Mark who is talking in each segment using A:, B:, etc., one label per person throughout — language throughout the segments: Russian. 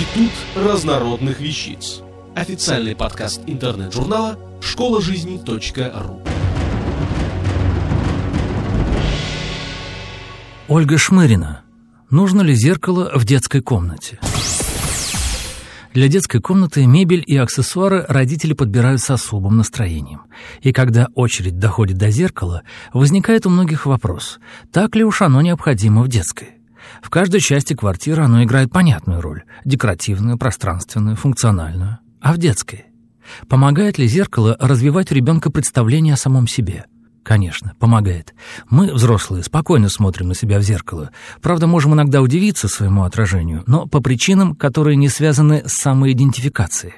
A: Институт разнородных вещиц. Официальный подкаст интернет-журнала школа жизни .ру.
B: Ольга Шмырина. Нужно ли зеркало в детской комнате? Для детской комнаты мебель и аксессуары родители подбирают с особым настроением. И когда очередь доходит до зеркала, возникает у многих вопрос, так ли уж оно необходимо в детской. В каждой части квартиры оно играет понятную роль – декоративную, пространственную, функциональную. А в детской? Помогает ли зеркало развивать у ребенка представление о самом себе? Конечно, помогает. Мы, взрослые, спокойно смотрим на себя в зеркало. Правда, можем иногда удивиться своему отражению, но по причинам, которые не связаны с самоидентификацией.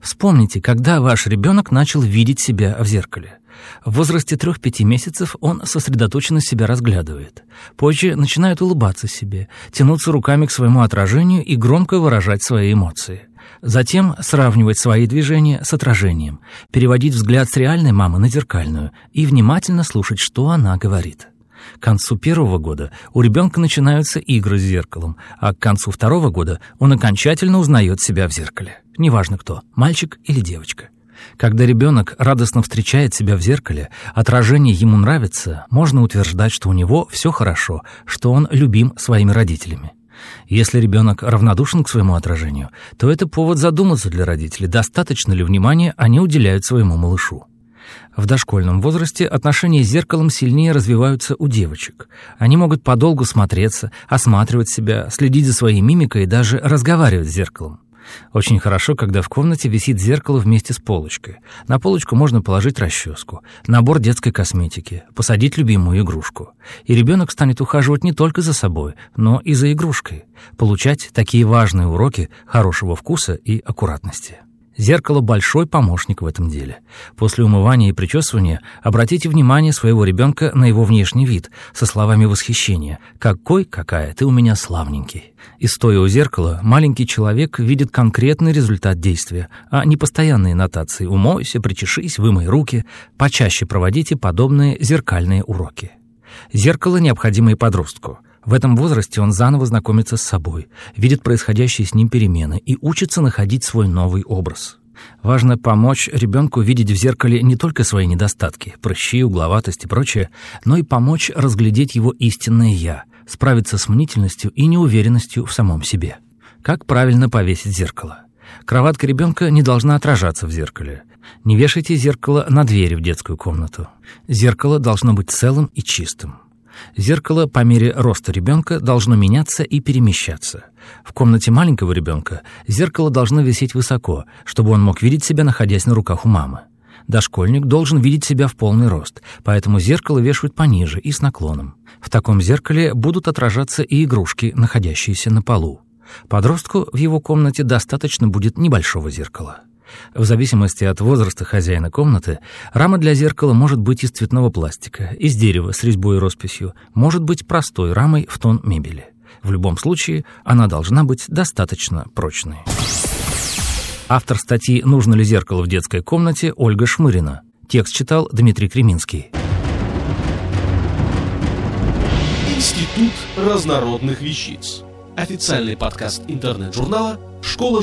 B: Вспомните, когда ваш ребенок начал видеть себя в зеркале. В возрасте 3-5 месяцев он сосредоточенно себя разглядывает. Позже начинает улыбаться себе, тянуться руками к своему отражению и громко выражать свои эмоции. Затем сравнивать свои движения с отражением, переводить взгляд с реальной мамы на зеркальную и внимательно слушать, что она говорит. К концу первого года у ребенка начинаются игры с зеркалом, а к концу второго года он окончательно узнает себя в зеркале. Неважно кто, мальчик или девочка. Когда ребенок радостно встречает себя в зеркале, отражение ему нравится, можно утверждать, что у него все хорошо, что он любим своими родителями. Если ребенок равнодушен к своему отражению, то это повод задуматься для родителей, достаточно ли внимания они уделяют своему малышу. В дошкольном возрасте отношения с зеркалом сильнее развиваются у девочек. Они могут подолгу смотреться, осматривать себя, следить за своей мимикой и даже разговаривать с зеркалом. Очень хорошо, когда в комнате висит зеркало вместе с полочкой. На полочку можно положить расческу, набор детской косметики, посадить любимую игрушку. И ребенок станет ухаживать не только за собой, но и за игрушкой, получать такие важные уроки хорошего вкуса и аккуратности. Зеркало – большой помощник в этом деле. После умывания и причесывания обратите внимание своего ребенка на его внешний вид со словами восхищения «Какой, какая, ты у меня славненький». И стоя у зеркала, маленький человек видит конкретный результат действия, а не постоянные нотации «умойся», «причешись», «вымой руки». Почаще проводите подобные зеркальные уроки. Зеркало необходимо и подростку – в этом возрасте он заново знакомится с собой, видит происходящие с ним перемены и учится находить свой новый образ. Важно помочь ребенку видеть в зеркале не только свои недостатки, прыщи, угловатость и прочее, но и помочь разглядеть его истинное «я», справиться с мнительностью и неуверенностью в самом себе. Как правильно повесить зеркало? Кроватка ребенка не должна отражаться в зеркале. Не вешайте зеркало на двери в детскую комнату. Зеркало должно быть целым и чистым. Зеркало по мере роста ребенка должно меняться и перемещаться. В комнате маленького ребенка зеркало должно висеть высоко, чтобы он мог видеть себя, находясь на руках у мамы. Дошкольник должен видеть себя в полный рост, поэтому зеркало вешают пониже и с наклоном. В таком зеркале будут отражаться и игрушки, находящиеся на полу. Подростку в его комнате достаточно будет небольшого зеркала. В зависимости от возраста хозяина комнаты, рама для зеркала может быть из цветного пластика, из дерева с резьбой и росписью, может быть простой рамой в тон мебели. В любом случае, она должна быть достаточно прочной. Автор статьи «Нужно ли зеркало в детской комнате» Ольга Шмырина. Текст читал Дмитрий Креминский.
A: Институт разнородных вещиц. Официальный подкаст интернет-журнала школа